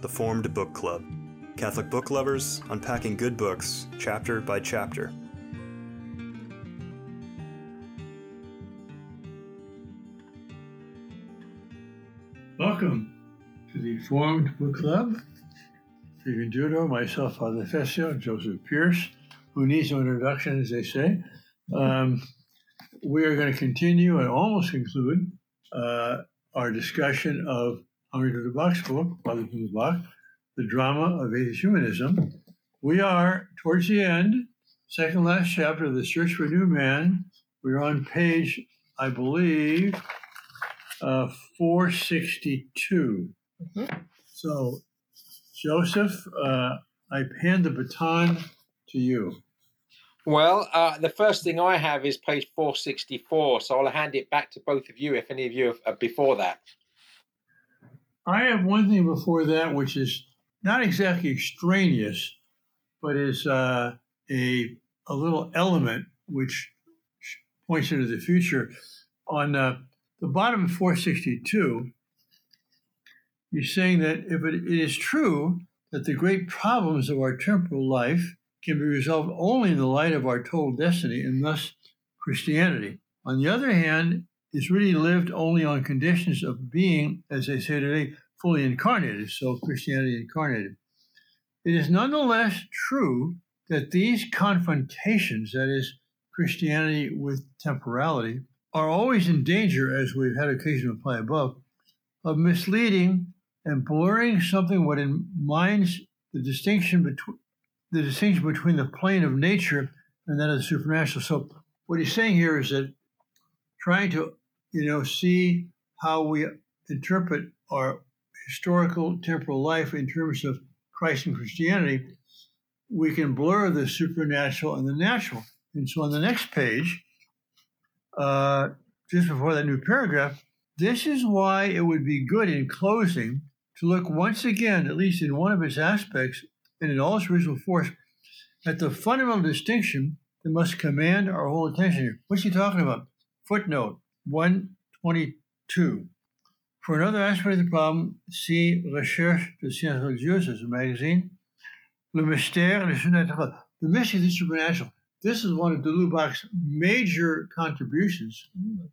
the Formed Book Club. Catholic book lovers unpacking good books, chapter by chapter. Welcome to the Formed Book Club. Stephen Judo, myself, Father Fessio, Joseph Pearce, who needs no introduction, as they say. Um, we are going to continue and almost conclude uh, our discussion of Henri de Lubac's book, Father de Lubac, The Drama of Atheist Humanism. We are towards the end, second last chapter of The Search for a New Man. We're on page, I believe, uh, 462. So, Joseph, uh, I hand the baton to you. Well, uh, the first thing I have is page 464, so I'll hand it back to both of you if any of you are before that. I have one thing before that, which is not exactly extraneous, but is uh, a a little element which points into the future. On uh, the bottom of 462, you're saying that if it, it is true that the great problems of our temporal life can be resolved only in the light of our total destiny and thus Christianity. On the other hand, is really lived only on conditions of being, as they say today, fully incarnated, so Christianity incarnated. It is nonetheless true that these confrontations, that is, Christianity with temporality, are always in danger, as we've had occasion to apply above, of misleading and blurring something what in minds the distinction between the distinction between the plane of nature and that of the supernatural. So what he's saying here is that trying to, you know, see how we interpret our historical temporal life in terms of Christ and Christianity, we can blur the supernatural and the natural. And so on the next page, uh, just before that new paragraph, this is why it would be good in closing to look once again, at least in one of its aspects, and in all its original force, at the fundamental distinction that must command our whole attention here. What's he talking about? Footnote 122. For another aspect of the problem, see Recherche de Sciences Religieuses, magazine, Le Mystère le Surnaturel, the mystery of the supernatural. This is one of de Lubac's major contributions,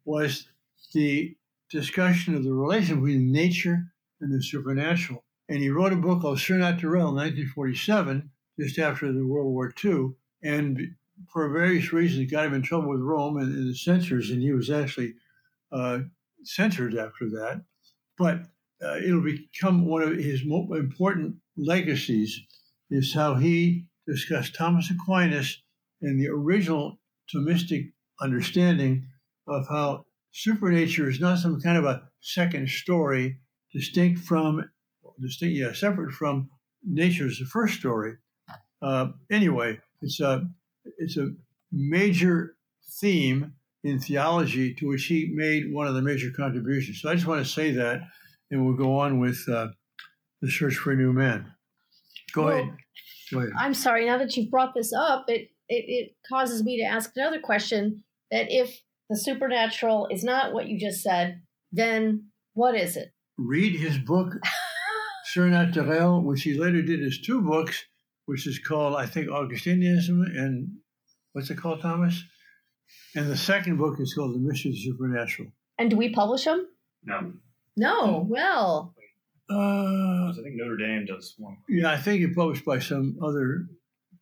was the discussion of the relation between nature and the supernatural. And he wrote a book called Surnaturel in 1947, just after the World War II. And for various reasons, got him in trouble with Rome and, and the censors, and he was actually uh, censored after that. But uh, it'll become one of his most important legacies is how he discussed Thomas Aquinas and the original Thomistic understanding of how supernature is not some kind of a second story distinct from distinct, yeah, separate from nature the first story. Uh, anyway, it's a it's a major theme in theology to which he made one of the major contributions. So I just want to say that, and we'll go on with uh, the search for a new man. Go Well, ahead. Go ahead. I'm sorry. Now that you've brought this up, it, it it causes me to ask another question. That if the supernatural is not what you just said, then what is it? Read his book Surnaturel, which he later did as two books, which is called I think Augustinianism and what's it called, Thomas? And the second book is called The Mystery of the Supernatural. And do we publish them? No, No. Well, Uh, I think Notre Dame does one. Yeah, I think it's published by some other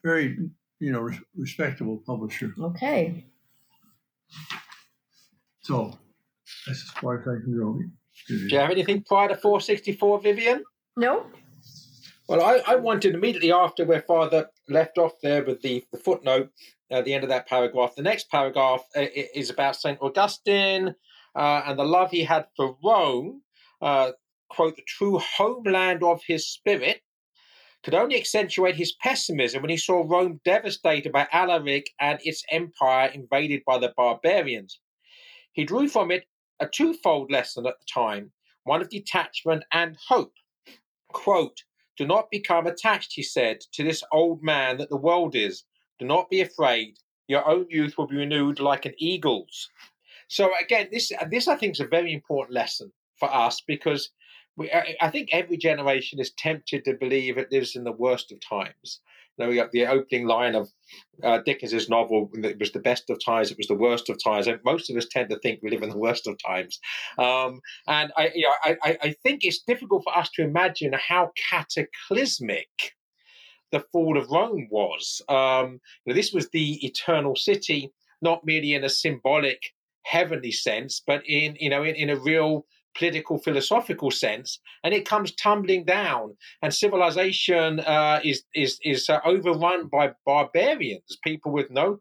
very, you know, res- respectable publisher. okay. So that's as far as I can go. Do you have anything prior to 464, Vivian? No. Well, I, I wanted immediately after where Father left off there with the, the footnote at the end of that paragraph. The next paragraph uh, is about St. Augustine uh, and the love he had for Rome, uh, quote, the true homeland of his spirit, could only accentuate his pessimism when he saw Rome devastated by Alaric and its empire invaded by the barbarians. He drew from it a twofold lesson at the time one of detachment and hope. Quote, do not become attached, he said, to this old man that the world is. Do not be afraid. Your own youth will be renewed like an eagle's. So again, this this I think is a very important lesson for us because we, I, think every generation is tempted to believe it lives in the worst of times. You we got the opening line of uh, Dickens's novel, it was the best of times, it was the worst of times. And most of us tend to think we live in the worst of times. Um, and I, you know, I, I think it's difficult for us to imagine how cataclysmic the fall of Rome was. Um, you know, this was the eternal city, not merely in a symbolic heavenly sense, but in you know in, in a real political philosophical sense, and it comes tumbling down, and civilization uh, is is is uh, overrun by barbarians, people with no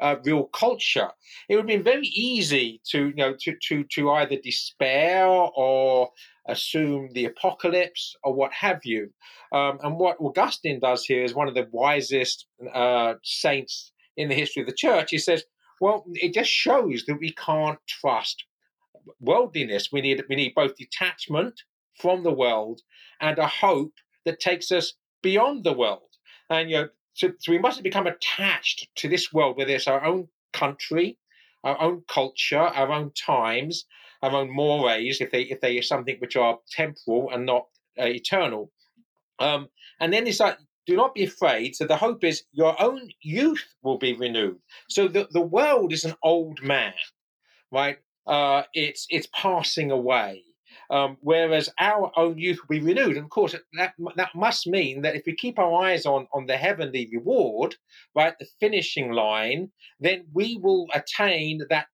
uh, real culture. It would have been very easy to you know to to to either despair or assume the apocalypse or what have you. Um, and what Augustine does here is one of the wisest uh, saints in the history of the church. He says, well, it just shows that we can't trust worldliness. We need we need both detachment from the world and a hope that takes us beyond the world. And you know, so, so we mustn't become attached to this world, whether it's our own country, our own culture, our own times, our own mores, if they if they are something which are temporal and not uh, eternal. Um, and then it's like do not be afraid. So the hope is your own youth will be renewed. So the, the world is an old man, right? Uh, it's it's passing away. Um, whereas our own youth will be renewed. And of course, that that must mean that if we keep our eyes on on the heavenly reward, right, the finishing line, then we will attain that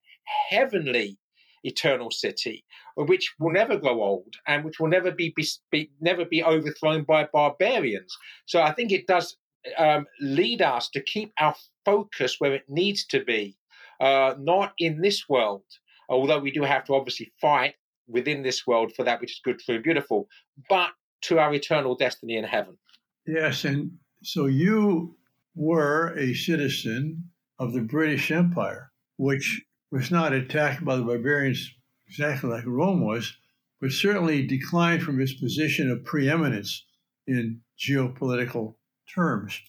heavenly eternal city, which will never grow old and which will never be, be, be never be overthrown by barbarians. So I think it does um, lead us to keep our focus where it needs to be, uh, not in this world, although we do have to obviously fight within this world for that which is good, true, and beautiful, but to our eternal destiny in heaven. Yes, and so you were a citizen of the British Empire, which was not attacked by the barbarians exactly like Rome was, but certainly declined from its position of preeminence in geopolitical terms.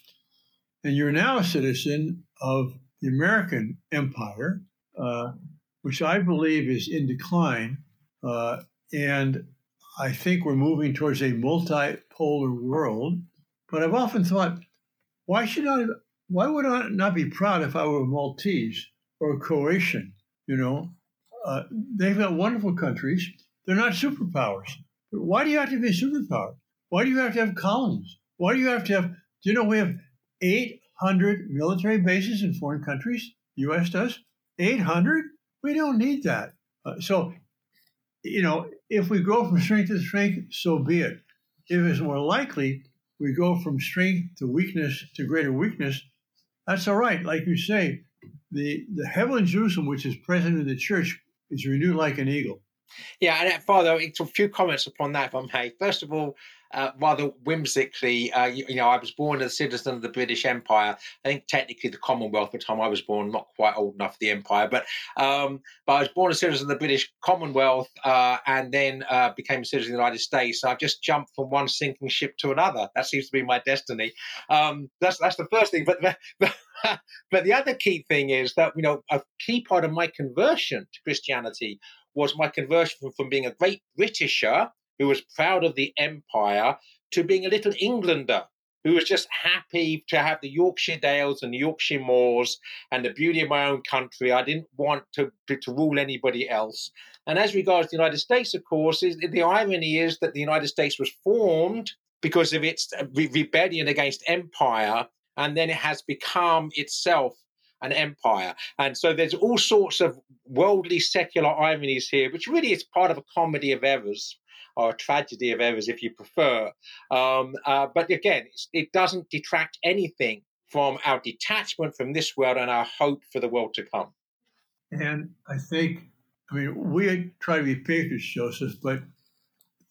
And you're now a citizen of the American Empire, uh, which I believe is in decline. Uh, and I think we're moving towards a multipolar world. But I've often thought, why should I? Why would I not be proud if I were Maltese or Croatian? You know, uh, they've got wonderful countries. They're not superpowers. But why do you have to be a superpower? Why do you have to have colonies? Why do you have to have? Do you know we have 800 military bases in foreign countries? The U.S. does 800. We don't need that. Uh, so, you know, if we grow from strength to strength, so be it. If it's more likely we go from strength to weakness to greater weakness, that's all right. Like you say, the, the heavenly Jerusalem, which is present in the church, is renewed like an eagle. Yeah, and uh, Father, a few comments upon that, if I may. First of all, uh, rather whimsically, uh, you, you, know, I was born a citizen of the British Empire. I think technically the Commonwealth, at the time I was born, not quite old enough for the Empire, but um, but I was born a citizen of the British Commonwealth uh, and then uh, became a citizen of the United States. So I've just jumped from one sinking ship to another. That seems to be my destiny. Um, that's that's the first thing. But but, but the other key thing is that you know a key part of my conversion to Christianity was my conversion from being a great Britisher who was proud of the empire to being a little Englander who was just happy to have the Yorkshire Dales and the Yorkshire Moors and the beauty of my own country. I didn't want to, to rule anybody else. And as regards the United States, of course, is, the irony is that the United States was formed because of its uh, rebellion against empire, and then it has become itself an empire. And so there's all sorts of worldly secular ironies here, which really is part of a comedy of errors or a tragedy of errors, if you prefer. Um, uh, but again, it doesn't detract anything from our detachment from this world and our hope for the world to come. And I think, I mean, we try to be patriots, Joseph, but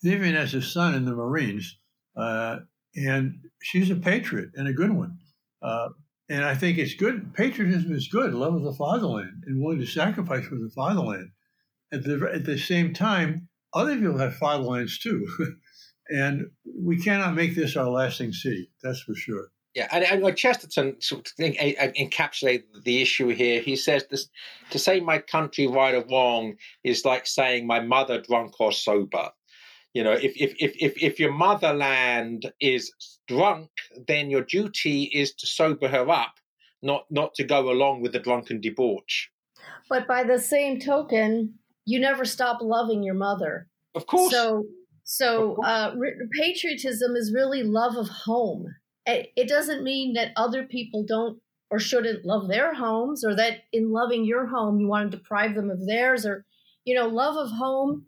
Vivian has a son in the Marines, uh, and she's a patriot and a good one. Uh, and I think it's good. Patriotism is good. Love of the fatherland and willing to sacrifice for the fatherland. At the at the same time, other people have five lines too, and we cannot make this our lasting city. That's for sure. Yeah, and, and uh, Chesterton sort of think, uh, uh, encapsulated the issue here. He says this: to say my country right or wrong is like saying my mother drunk or sober. You know, if if if if, if your motherland is drunk, then your duty is to sober her up, not not to go along with the drunken debauch. But by the same token, you never stop loving your mother. Of course. So, so course. uh, re- patriotism is really love of home. It, it doesn't mean that other people don't or shouldn't love their homes, or that in loving your home you want to deprive them of theirs, or you know, love of home.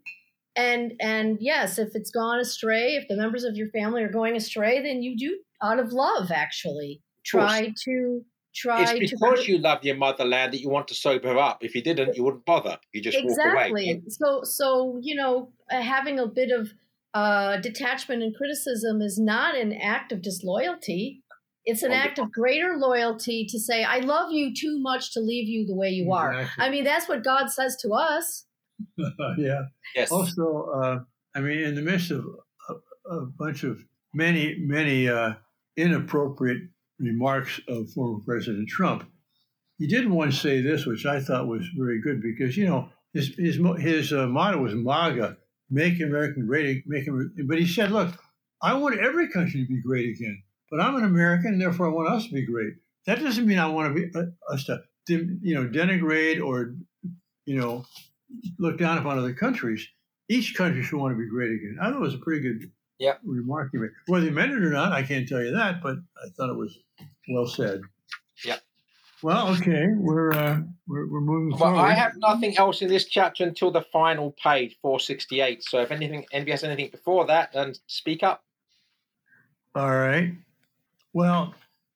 And and yes, if it's gone astray, if the members of your family are going astray, then you do out of love actually try to try it's to because you love your motherland that you want to sober her up. If you didn't, you wouldn't bother. You just walk exactly away. so so you know uh, having a bit of uh, detachment and criticism is not an act of disloyalty it's an act of greater loyalty to say i love you too much to leave you the way you are Exactly. i mean that's what god says to us yeah. Yes. Also, uh, I mean, in the midst of a, a bunch of many, many uh, inappropriate remarks of former President Trump, he did once say this, which I thought was very good because you know his his his uh, motto was MAGA, make America great, America. But he said, look, I want every country to be great again, but I'm an American, therefore I want us to be great. That doesn't mean I want to be uh, us to you know denigrate or you know look down upon other countries. Each country should want to be great again. I thought it was a pretty good Yep. remark he made. Whether he meant it or not, I can't tell you that, but I thought it was well said. Yep. Well, okay, we're uh, we're, we're moving Well, forward. I have nothing else in this chapter until the final page, 468. So if anything, anybody has anything before that, then speak up. All right. Well,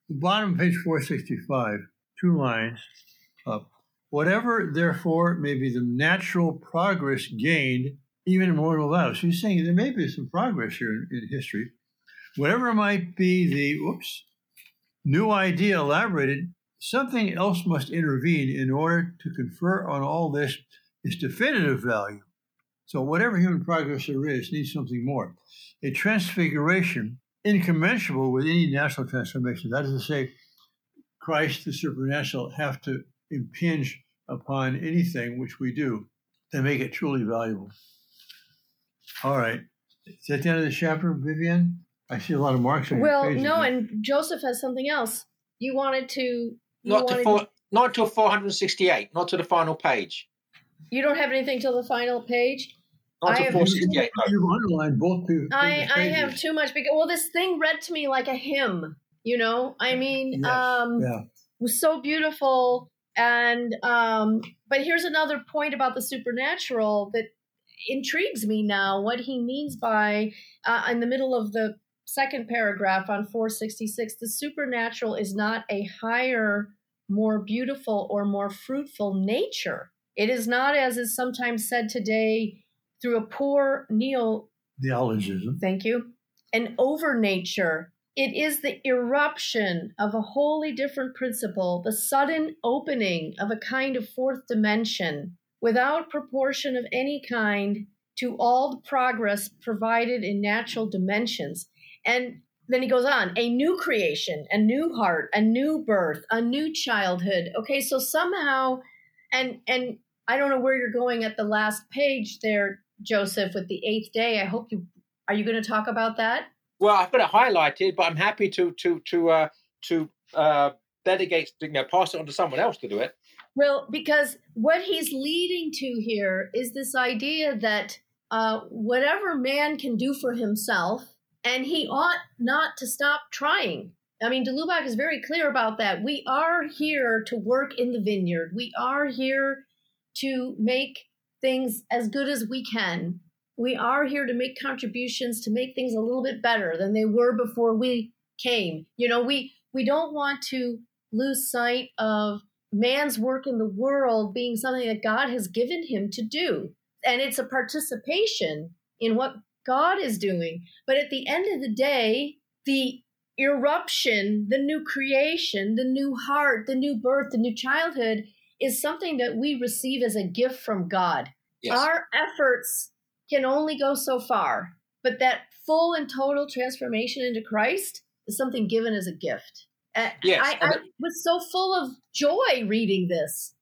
bottom of page 465, two lines up. Whatever, therefore, may be the natural progress gained even in mortal lives. So he's saying there may be some progress here in, in history. Whatever might be the, oops, new idea elaborated, something else must intervene in order to confer on all this its definitive value. So whatever human progress there is needs something more. A transfiguration incommensurable with any natural transformation. That is to say, Christ, the supernatural, have to impinge upon anything which we do to make it truly valuable. All right. Is that the end of the chapter, Vivian? I see a lot of marks on well your pages. no and joseph has something else you wanted to you Not to wanted four, not until 468, not to the final page. you don't have anything till the final page Not I to have- 468. No. You've underlined both two. I, I have too much because well this thing read to me like a hymn you know i mean Yes, um yeah. was so beautiful and um but here's another point about the supernatural that intrigues me now what he means by uh, in the middle of the second paragraph on 466 the supernatural is not a higher more beautiful or more fruitful nature it is not as is sometimes said today through a poor neo Theologism. thank you, an over nature. It is the eruption of a wholly different principle, the sudden opening of a kind of fourth dimension, without proportion of any kind to all the progress provided in natural dimensions. And then he goes on a new creation, a new heart, a new birth, a new childhood. Okay, so somehow, and and I don't know where you're going at the last page there, Joseph, with the eighth day. I hope you are you going to talk about that? Well, I've got it highlighted, but I'm happy to to to uh, to uh, delegate, you know, pass it on to someone else to do it. Well, because what he's leading to here is this idea that uh, whatever man can do for himself, and he ought not to stop trying. I mean, DeLubac is very clear about that. We are here to work in the vineyard. We are here to make things as good as we can. We are here to make contributions to make things a little bit better than they were before we came. You know, we we don't want to lose sight of man's work in the world being something that God has given him to do. And it's a participation in what God is doing. But at the end of the day, the eruption, the new creation, the new heart, the new birth, the new childhood is something that we receive as a gift from God. Yes. Our efforts can only go so far, but that full and total transformation into Christ is something given as a gift. Uh, Yes, I, I was so full of joy reading this.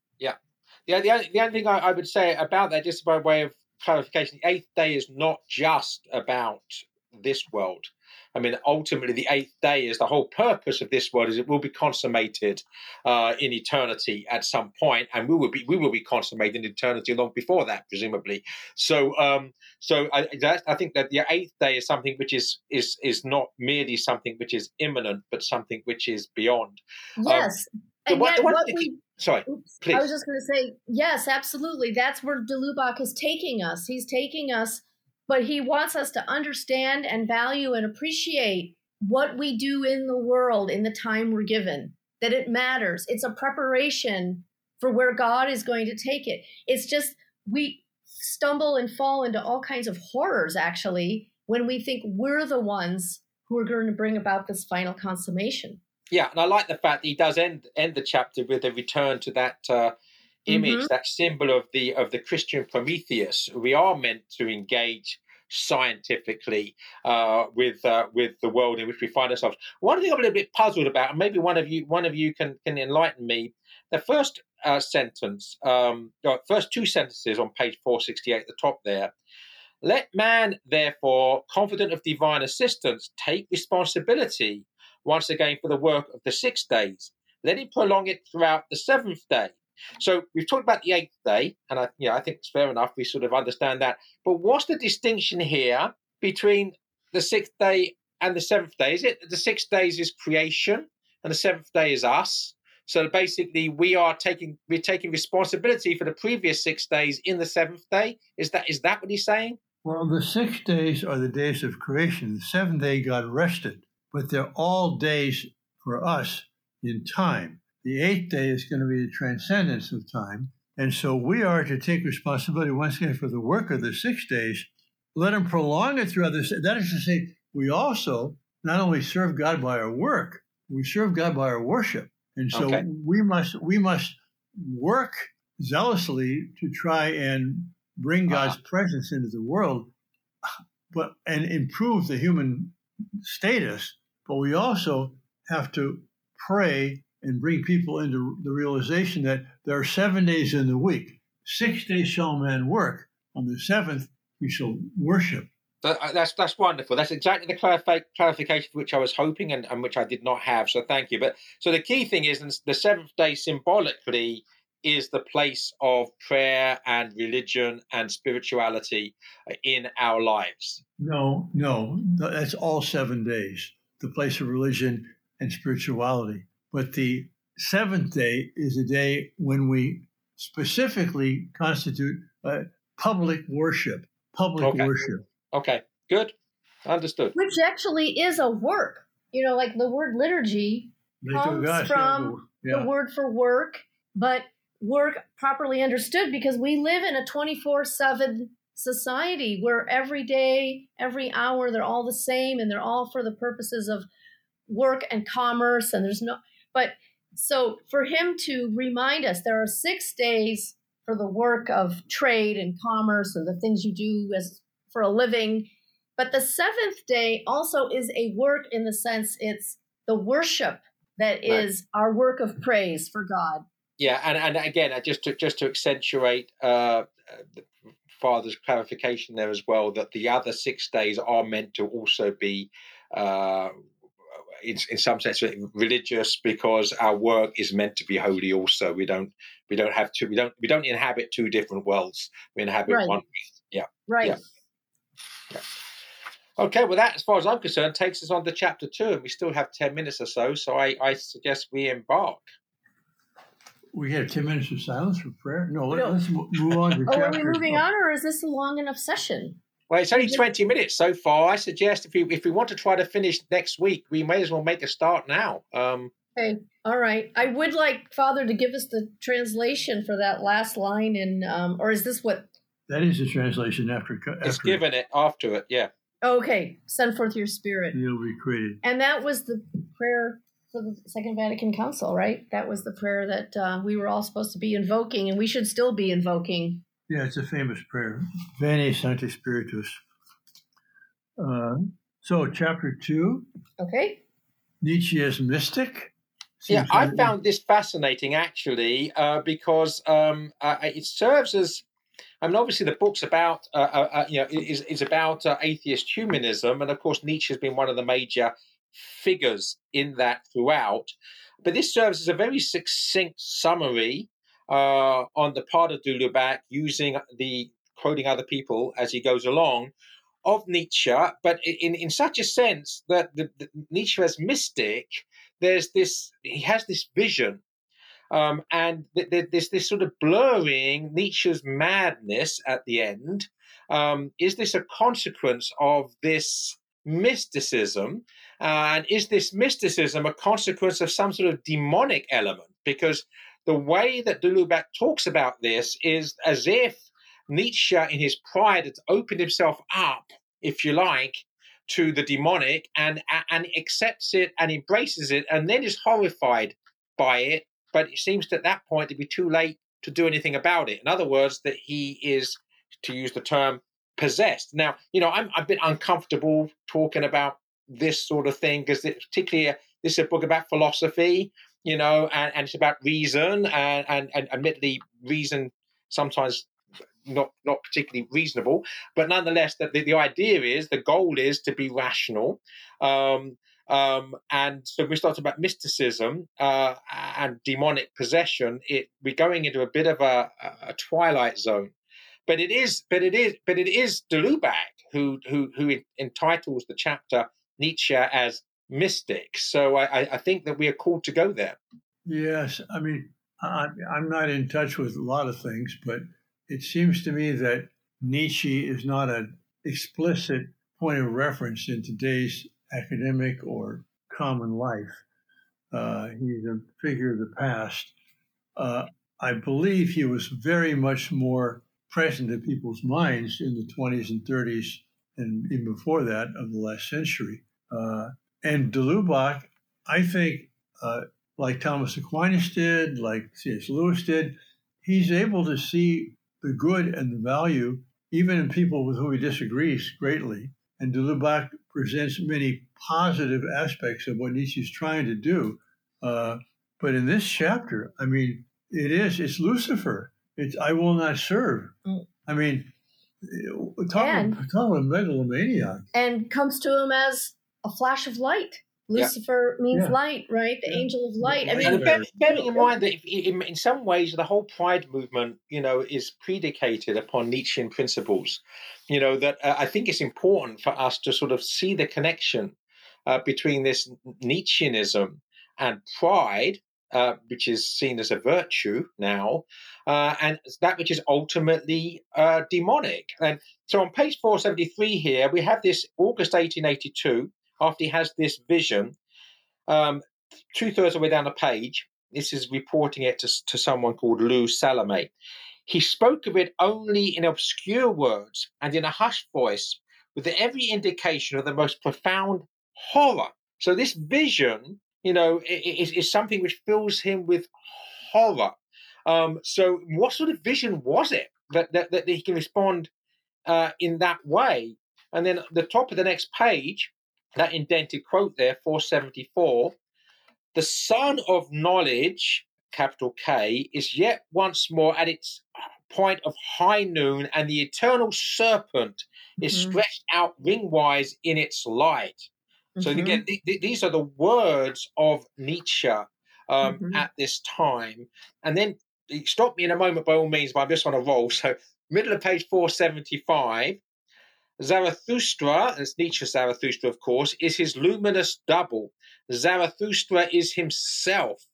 The, the, only- the only thing I, I would say about that, just by way of clarification: the eighth day is not just about this world. I mean, ultimately, the eighth day is the whole purpose of this world is it will be consummated uh, in eternity at some point, and we will be we will be consummated in eternity long before that, presumably. So, um, so I, that, I think that the eighth day is something which is is is not merely something which is imminent, but something which is beyond. Yes, um, and what, yet what, what we sorry, Oops. please. I was just going to say, yes, absolutely. That's where de Lubac is taking us. He's taking us, but he wants us to understand and value and appreciate what we do in the world in the time we're given, that it matters. It's a preparation for where God is going to take it. It's just we stumble and fall into all kinds of horrors, actually, when we think we're the ones who are going to bring about this final consummation. Yeah, and I like the fact that he does end end the chapter with a return to that uh, image, Mhm. that symbol of the of the Christian Prometheus. We are meant to engage scientifically uh, with uh, with the world in which we find ourselves. One thing I'm a little bit puzzled about, and maybe one of you one of you can can enlighten me. The first uh, sentence, um, first two sentences on page 468 at the top there. Let man, therefore, confident of divine assistance, take responsibility once again for the work of the six days. Let him prolong it throughout the seventh day. So we've talked about the eighth day, and I, know, I think it's fair enough. We sort of understand that. But what's the distinction here between the sixth day and the seventh day? Is it the six days is creation and the seventh day is us? So basically, we are taking we're taking responsibility for the previous six days in the seventh day. Is that is that what he's saying? Well, the six days are the days of creation. The seventh day God rested, but they're all days for us in time. The eighth day is going to be the transcendence of time. And so we are to take responsibility once again for the work of the six days. Let him prolong it throughout this. That is to say, we also not only serve God by our work, we serve God by our worship. And so Okay. we must we must work zealously to try and bring ah. God's presence into the world, but and improve the human status. But we also have to pray and bring people into the realization that there are seven days in the week. Six days shall man work. On the seventh, we shall worship. Uh, that's that's wonderful. That's exactly the clarifi- clarification for which I was hoping and, and which I did not have. So thank you. But so the key thing is the seventh day symbolically is the place of prayer and religion and spirituality uh, in our lives. No, no, that's all seven days, the place of religion and spirituality. But the seventh day is a day when we specifically constitute uh, public worship. Public Okay. worship. Okay, good, understood. which actually is a work. You know, like the word liturgy, Comes Gosh, from yeah, the word for work, but work properly understood because we live in a 24 7 society where every day, every hour, they're all the same and they're all for the purposes of work and commerce. And there's no, but so for him to remind us there are six days for the work of trade and commerce and the things you do as for a living. But the seventh day also is a work in the sense it's the worship that is our work of praise for God. Yeah, and, and again, uh, just to just to accentuate uh, uh, Father's clarification there as well, that the other six days are meant to also be, uh, in, in some sense, religious because our work is meant to be holy. Also, we don't we don't have to we don't we don't inhabit two different worlds. We inhabit Right. one. Yeah right. Yeah. Okay, well, that, as far as I'm concerned, takes us on to chapter two, and we still have ten minutes or so. So I, I suggest we embark. We have 10 minutes of silence for prayer? No, Let, us move on to Oh, are we moving 12. on, or is this a long enough session? Well, it's only 20 minutes so far. I suggest if we if we want to try to finish next week, we may as well make a start now. Um, Okay. All right. I would like Father to give us the translation for that last line in, um, or is this what? That is the translation after, it's given it after it, yeah. Okay. Send forth your spirit. you'll be created. And that was the prayer for the Second Vatican Council, right? That was the prayer that uh, we were all supposed to be invoking, and we should still be invoking. Yeah, it's a famous prayer. Veni Sancte Spiritus. Uh, so, chapter 2, Okay. Nietzsche as mystic. Yeah, I like- found this fascinating actually uh, because um, uh, it serves as. I mean, obviously, the book's about, uh, uh, uh you know, is, is about uh, atheist humanism. And of course, Nietzsche has been one of the major figures in that throughout. But this serves as a very succinct summary uh, on the part of de Lubac, using the quoting other people as he goes along of Nietzsche, but in, in such a sense that the, the Nietzsche as mystic, there's this he has this vision um, and th- th- there's this sort of blurring Nietzsche's madness at the end. Um, is this a consequence of this mysticism? Uh, and is this mysticism a consequence of some sort of demonic element? Because the way that de talks about this is as if Nietzsche, in his pride, has opened himself up, if you like, to the demonic and and accepts it and embraces it, and then is horrified by it but it seems at that point to be too late to do anything about it. In other words, that he is, to use the term, possessed. Now, you know, I'm a bit uncomfortable talking about this sort of thing because particularly uh, this is a book about philosophy, you know, and, and it's about reason and, and, and admittedly reason sometimes not not particularly reasonable, but nonetheless, that the, the idea is the goal is to be rational, um, um, and so we start about mysticism uh, and demonic possession. It we're going into a bit of a, a twilight zone, but it is, but it is, but it is de Lubac who who who entitles the chapter Nietzsche as mystic. So I, I think that we are called to go there. Yes, I mean I, I'm not in touch with a lot of things, but it seems to me that Nietzsche is not an explicit point of reference in today's academic or common life. Uh, he's a figure of the past. Uh, I believe he was very much more present in people's minds in the 20s and 30s and even before that of the last century. Uh, and de Lubac, I think, uh, like Thomas Aquinas did, like C.S. Lewis did, he's able to see the good and the value even in people with whom he disagrees greatly. And de Lubac presents many positive aspects of what Nietzsche's trying to do. Uh, but in this chapter, I mean, it is, it's Lucifer. It's I will not serve. Mm. I mean, talk, and, about, talk about megalomaniac. And comes to him as a flash of light. Lucifer yeah. means yeah. light, right? The yeah. angel of light. I mean, bearing, bearing in mind that in, in, some ways the whole Pride movement, you know, is predicated upon Nietzschean principles. You know that uh, I think it's important for us to sort of see the connection uh, between this Nietzscheanism and pride, uh, which is seen as a virtue now, uh, and that which is ultimately uh, demonic. And so on page 473 here, we have this August 1882 after he has this vision, um, two thirds of the way down the page, this is reporting it to, to someone called Lou Salome. He spoke of it only in obscure words and in a hushed voice, with every indication of the most profound horror. So this vision, you know, is, is something which fills him with horror. Um, so what sort of vision was it that, that, that he can respond uh, in that way? And then the top of the next page, that indented quote there, 474, the sun of knowledge, capital K, is yet once more at its point of high noon, and the eternal serpent is mm-hmm. stretched out ringwise in its light. Mm-hmm. So again, th- th- these are the words of Nietzsche um, mm-hmm. at this time. And then stop me in a moment by all means, but I'm just on a roll. So middle of page 475, Zarathustra, as Nietzsche Zarathustra, of course, is his luminous double. Zarathustra is himself.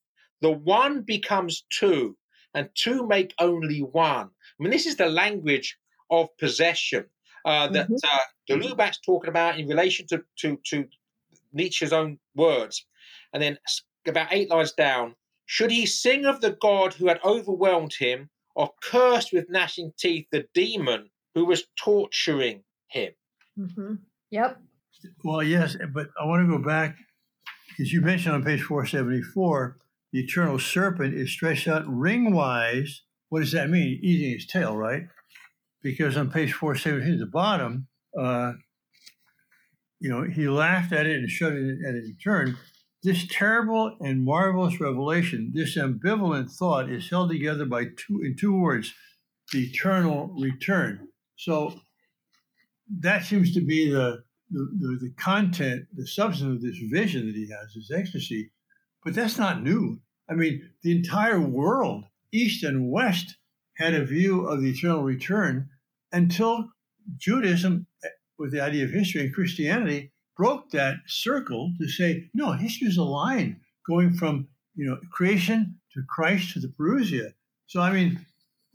The one becomes two, and two make only one. I mean, this is the language of possession uh, that mm-hmm. uh, de Lubac's talking about in relation to, to, to Nietzsche's own words. And then about eight lines down, should he sing of the God who had overwhelmed him, or curse with gnashing teeth the demon who was torturing him. Mm-hmm. Yep. Well, yes, but I want to go back because you mentioned on page 474 the eternal serpent is stretched out ringwise. What does that mean? Eating his tail, right? Because on page 473 at the bottom, uh, you know, he laughed at it and shut it at its turn. This terrible and marvelous revelation, this ambivalent thought, is held together by two in two words: the eternal return. So that seems to be the, the, the, the content, the substance of this vision that he has, this ecstasy. But that's not new. I mean, the entire world, East and West, had a view of the eternal return until Judaism, with the idea of history and Christianity, broke that circle to say, no, history is a line going from you know creation to Christ to the Parousia. So I mean,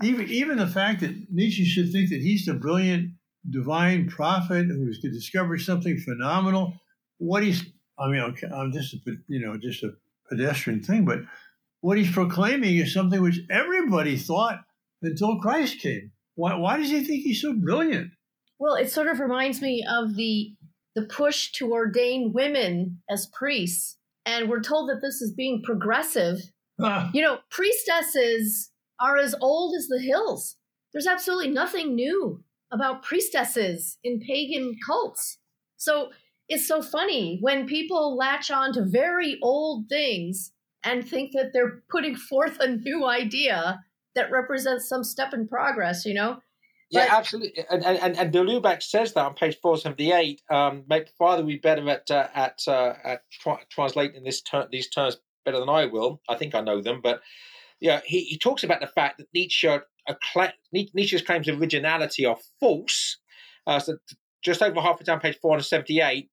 even even the fact that Nietzsche should think that he's the brilliant divine prophet who's to discover something phenomenal. What he's, I mean, I'm just a, you know just a pedestrian thing, but what he's proclaiming is something which everybody thought until Christ came. Why, why does he think he's so brilliant? Well, it sort of reminds me of the the push to ordain women as priests, and we're told that this is being progressive. Ah. You know, priestesses are as old as the hills. There's absolutely nothing new about priestesses in pagan cults. So it's so funny when people latch on to very old things and think that they're putting forth a new idea that represents some step in progress, you know? Yeah, but, absolutely. And, and, and de Lubac says that on page 478. Um, maybe Father we better at uh, at uh, at tra- translating this ter- these terms better than I will. I think I know them, but yeah, he, he talks about the fact that Nietzsche Nietzsche's claims of originality are false. Uh, so just over halfway down page 478,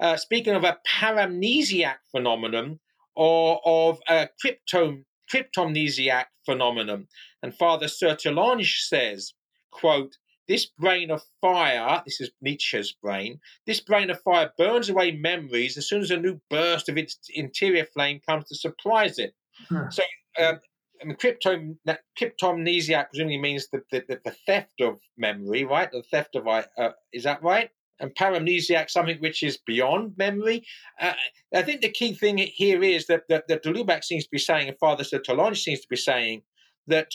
uh, speaking of a paramnesiac phenomenon or of a cryptom, cryptomnesiac phenomenon. And Father Sertillanges says, quote, this brain of fire, this is Nietzsche's brain, this brain of fire burns away memories as soon as a new burst of its interior flame comes to surprise it. Hmm. So um, I mean, crypto, cryptomnesiac presumably means the, the, the, theft of memory, right? The theft of, uh, is that right? And paramnesiac, something which is beyond memory. Uh, I think the key thing here is that, that, that de Lubac seems to be saying, and Father Sertillanges seems to be saying, that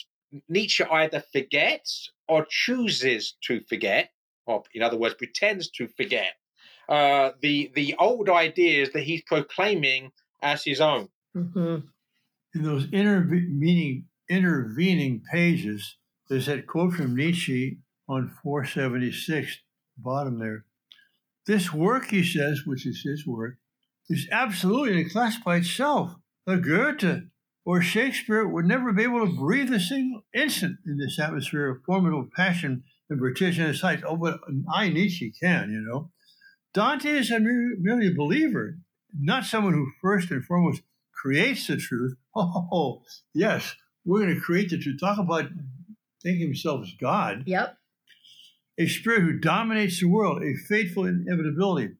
Nietzsche either forgets or chooses to forget, or in other words, pretends to forget uh, the the old ideas that he's proclaiming as his own. Mm-hmm in those intervening intervening pages, there's that quote from Nietzsche on 476, bottom there. This work, he says, which is his work, is absolutely in a class by itself. A Goethe or Shakespeare would never be able to breathe a single instant in this atmosphere of formidable passion and vertiginous heights. Oh, but I, Nietzsche, can, you know. Dante is a merely a believer, not someone who first and foremost creates the truth. Oh, yes, we're going to create the truth. Talk about thinking himself as God. Yep. A spirit who dominates the world, a fateful inevitability.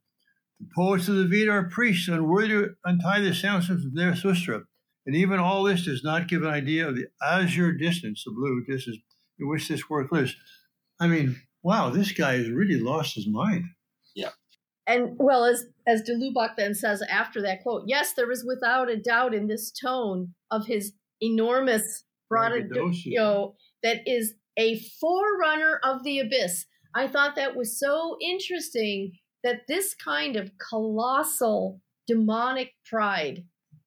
The poets of the Veda are priests unworthy to untie the sounds of their Zarathustra. And even all this does not give an idea of the azure distance, the blue distance in which this work lives. I mean, wow, this guy has really lost his mind. Yeah. And well, as as de Lubac then says after that quote, yes, there is without a doubt in this tone of his enormous braggadocio that is a forerunner of the abyss. I thought that was so interesting that this kind of colossal demonic pride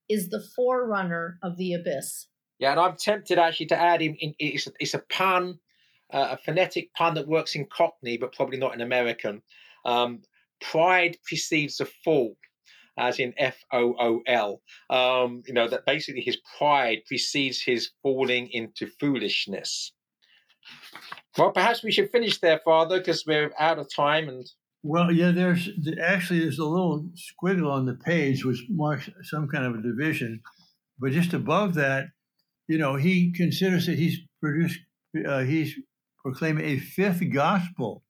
is the forerunner of the abyss. Yeah, and I'm tempted actually to add in, in it's, a, it's a pun, uh, a phonetic pun that works in Cockney, but probably not in American. Um, pride precedes the fall as in F O O L. Um, you know, that basically his pride precedes his falling into foolishness. Well, perhaps we should finish there, Father, because we're out of time. And well, yeah, there's actually there's a little squiggle on the page which marks some kind of a division, but just above that, you know, he considers that he's produced, uh, he's proclaiming a fifth gospel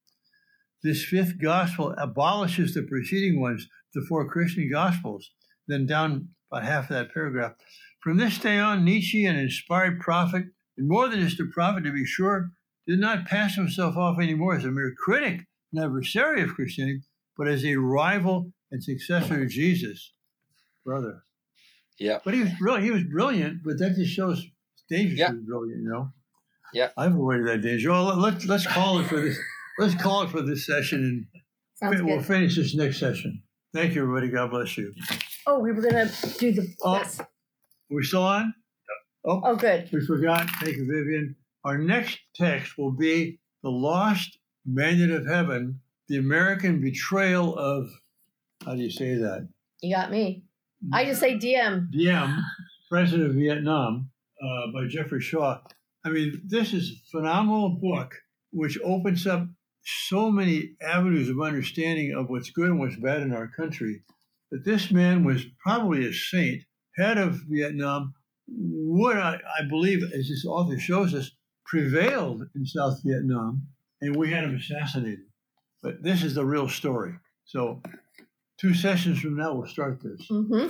this fifth gospel abolishes the preceding ones, the four Christian gospels. Then down about half of that paragraph. From this day on, Nietzsche, an inspired prophet, and more than just a prophet to be sure, did not pass himself off anymore as a mere critic and adversary of Christianity, but as a rival and successor of Jesus. Brother. Yeah. But he was brilliant. He was brilliant, but that just shows dangerous yeah. brilliant, you know? Yeah. I've avoided that danger. Well, let's, let's call it for this let's call it for this session and we'll good. finish this next session. Thank you, everybody. God bless you. Oh, we were going to do the. Oh, yes. We're still on? Oh, oh, good. We forgot. Thank you, Vivian. Our next text will be The Lost Mandate of Heaven, the American betrayal of, how do you say that? You got me. I just say Diem. Diem, President of Vietnam, uh, by Geoffrey Shaw. I mean, this is a phenomenal book which opens up so many avenues of understanding of what's good and what's bad in our country. That this man was probably a saint, head of Vietnam, would, I, I believe, as this author shows us, prevailed in South Vietnam, and we had him assassinated. But this is the real story. So, two sessions from now, we'll start this. hmm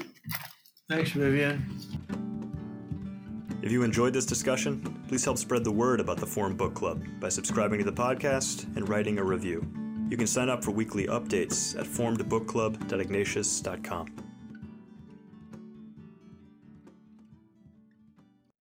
Thanks, Vivian. If you enjoyed this discussion, please help spread the word about the Formed Book Club by subscribing to the podcast and writing a review. You can sign up for weekly updates at formedbookclub.ignatius.com.